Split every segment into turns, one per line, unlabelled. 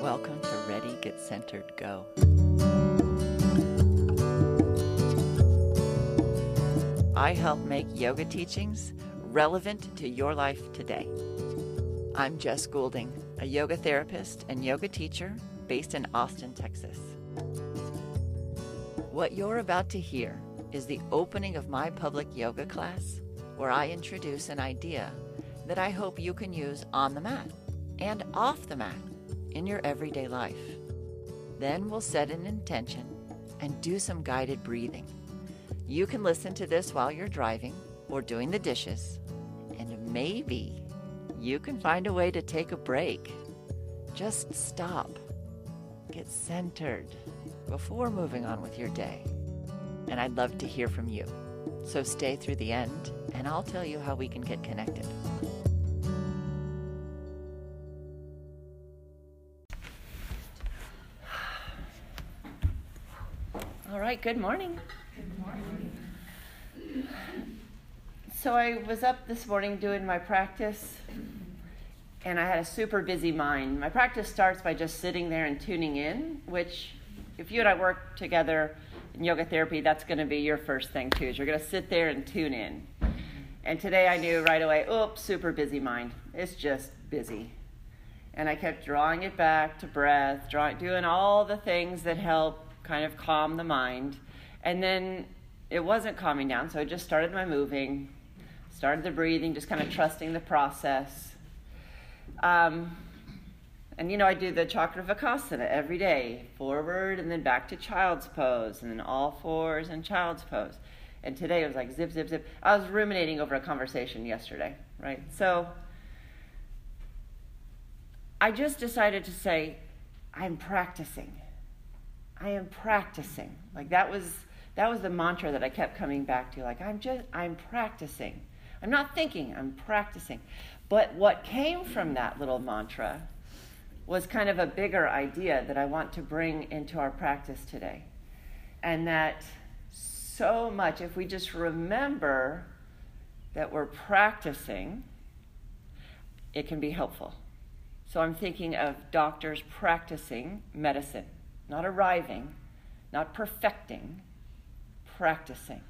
Welcome to Ready, Get Centered, Go. I help make yoga teachings relevant to your life today. I'm Jess Goulding, a yoga therapist and yoga teacher based in Austin, Texas. What you're about to hear is the opening of my public yoga class where I introduce an idea that I hope you can use on the mat and off the mat in your everyday life. Then we'll set an intention and do some guided breathing. You can listen to this while you're driving or doing the dishes, and maybe you can find a way to take a break. Just stop, get centered before moving on with your day. And I'd love to hear from you. So stay through the end, and I'll tell you how we can get connected. All right, good morning. Good morning. So I was up this morning doing my practice and I had a super busy mind. My practice starts by just sitting there and tuning in, which, if you and I work together in yoga therapy, that's going to be your first thing too. Is you're going to sit there and tune in. And today I knew right away, oops, super busy mind. It's just busy. And I kept drawing it back to breath, drawing, doing all the things that help kind of calm the mind. And then it wasn't calming down, so I just started my moving, started the breathing, just kind of trusting the process. Um, and you know, I do the Chakravakasana every day, forward and then back to child's pose, and then all fours and child's pose. And today it was like zip, zip, zip. I was ruminating over a conversation yesterday, right? So I just decided to say, I'm practicing. I am practicing. Like that was that was the mantra that I kept coming back to. Like I'm just I'm practicing. I'm not thinking, I'm practicing. But what came from that little mantra was kind of a bigger idea that I want to bring into our practice today. And that so much, if we just remember that we're practicing, it can be helpful. So I'm thinking of doctors practicing medicine, not arriving, not perfecting, practicing.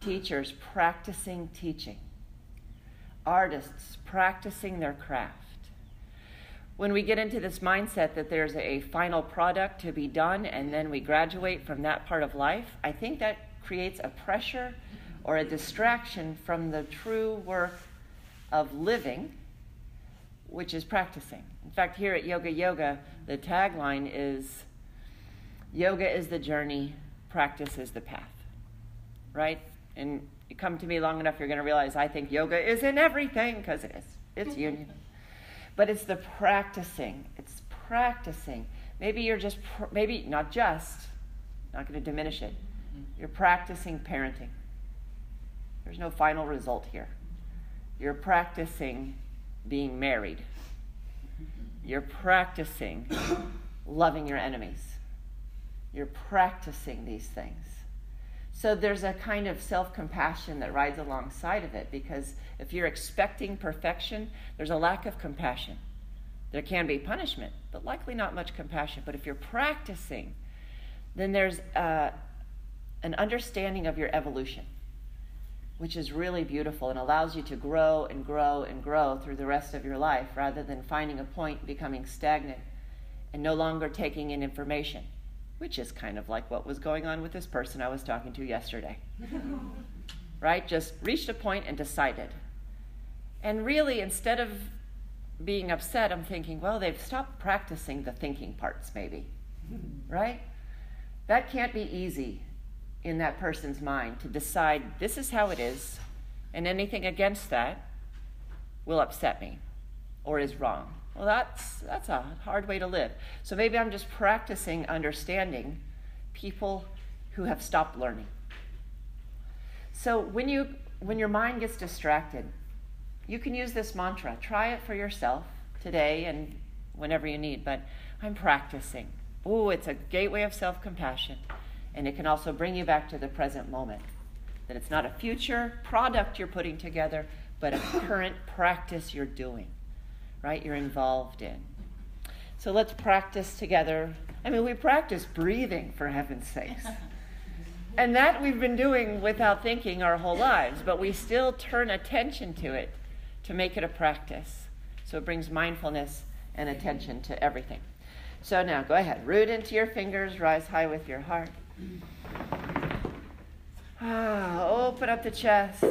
Teachers practicing teaching artists practicing their craft. When we get into this mindset that there's a final product to be done and then we graduate from that part of life, I think that creates a pressure or a distraction from the true work of living, which is practicing. In fact, here at Yoga Yoga, the tagline is Yoga is the journey, practice is the path. Right? And you come to me long enough, you're going to realize I think yoga is in everything because it is. It's mm-hmm. union. But it's the practicing. It's practicing. Maybe you're just, maybe not just, not going to diminish it. Mm-hmm. You're practicing parenting. There's no final result here. You're practicing being married. You're practicing loving your enemies. You're practicing these things. So there's a kind of self compassion that rides alongside of it because if you're expecting perfection, there's a lack of compassion. There can be punishment, but likely not much compassion. But if you're practicing, then there's uh, an understanding of your evolution, which is really beautiful and allows you to grow and grow and grow through the rest of your life rather than finding a point, becoming stagnant, and no longer taking in information which is kind of like what was going on with this person I was talking to yesterday. right? Just reached a point and decided. And really, instead of being upset, I'm thinking, well, they've stopped practicing the thinking parts, maybe. right? That can't be easy in that person's mind to decide this is how it is, and anything against that will upset me or is wrong. Well, that's, that's a hard way to live. So maybe I'm just practicing understanding people who have stopped learning. So when, you, when your mind gets distracted, you can use this mantra. Try it for yourself today and whenever you need, but I'm practicing. Ooh, it's a gateway of self compassion, and it can also bring you back to the present moment. That it's not a future product you're putting together, but a current practice you're doing, right? You're involved in. So let's practice together. I mean, we practice breathing, for heaven's sakes. And that we've been doing without thinking our whole lives, but we still turn attention to it to make it a practice. So it brings mindfulness and attention to everything. So now go ahead, root into your fingers, rise high with your heart. Ah, open up the chest,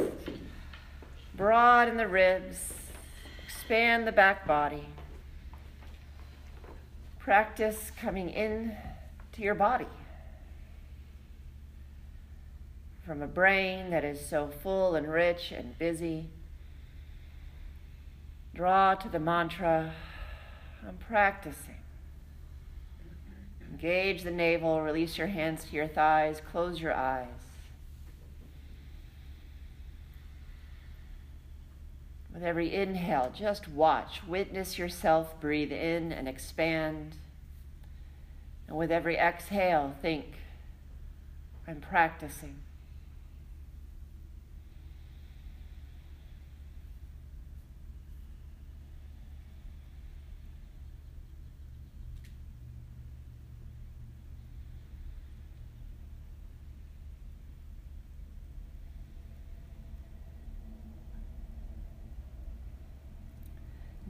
broaden the ribs, expand the back body. Practice coming in to your body from a brain that is so full and rich and busy. Draw to the mantra I'm practicing. Engage the navel, release your hands to your thighs, close your eyes. With every inhale, just watch, witness yourself breathe in and expand. And with every exhale, think, I'm practicing.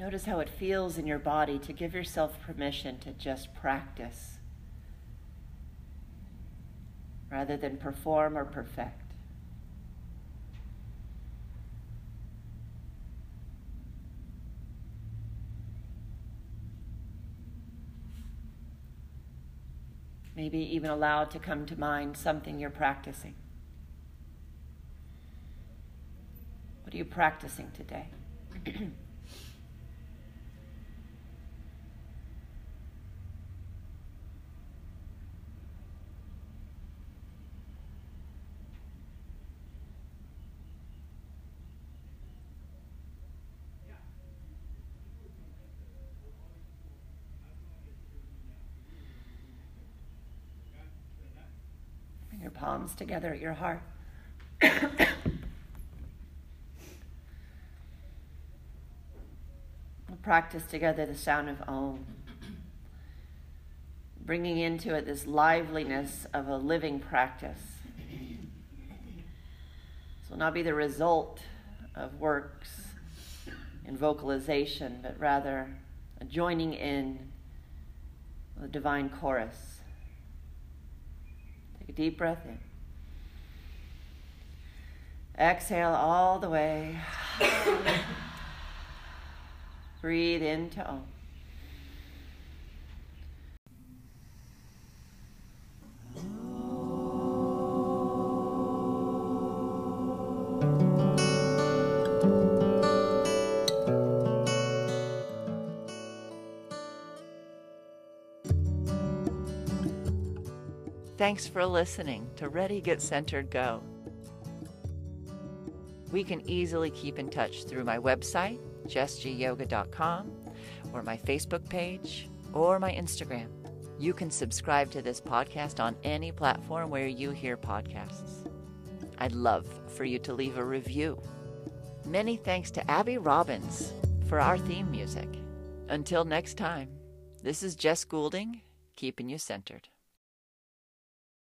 Notice how it feels in your body to give yourself permission to just practice rather than perform or perfect. Maybe even allow to come to mind something you're practicing. What are you practicing today? palms together at your heart. we'll practice together the sound of Om, bringing into it this liveliness of a living practice. This will not be the result of works in vocalization, but rather a joining in the divine chorus. Deep breath in. Exhale all the way. Breathe into Om. Thanks for listening to Ready, Get Centered, Go. We can easily keep in touch through my website, jessgyoga.com, or my Facebook page, or my Instagram. You can subscribe to this podcast on any platform where you hear podcasts. I'd love for you to leave a review. Many thanks to Abby Robbins for our theme music. Until next time, this is Jess Goulding, keeping you centered.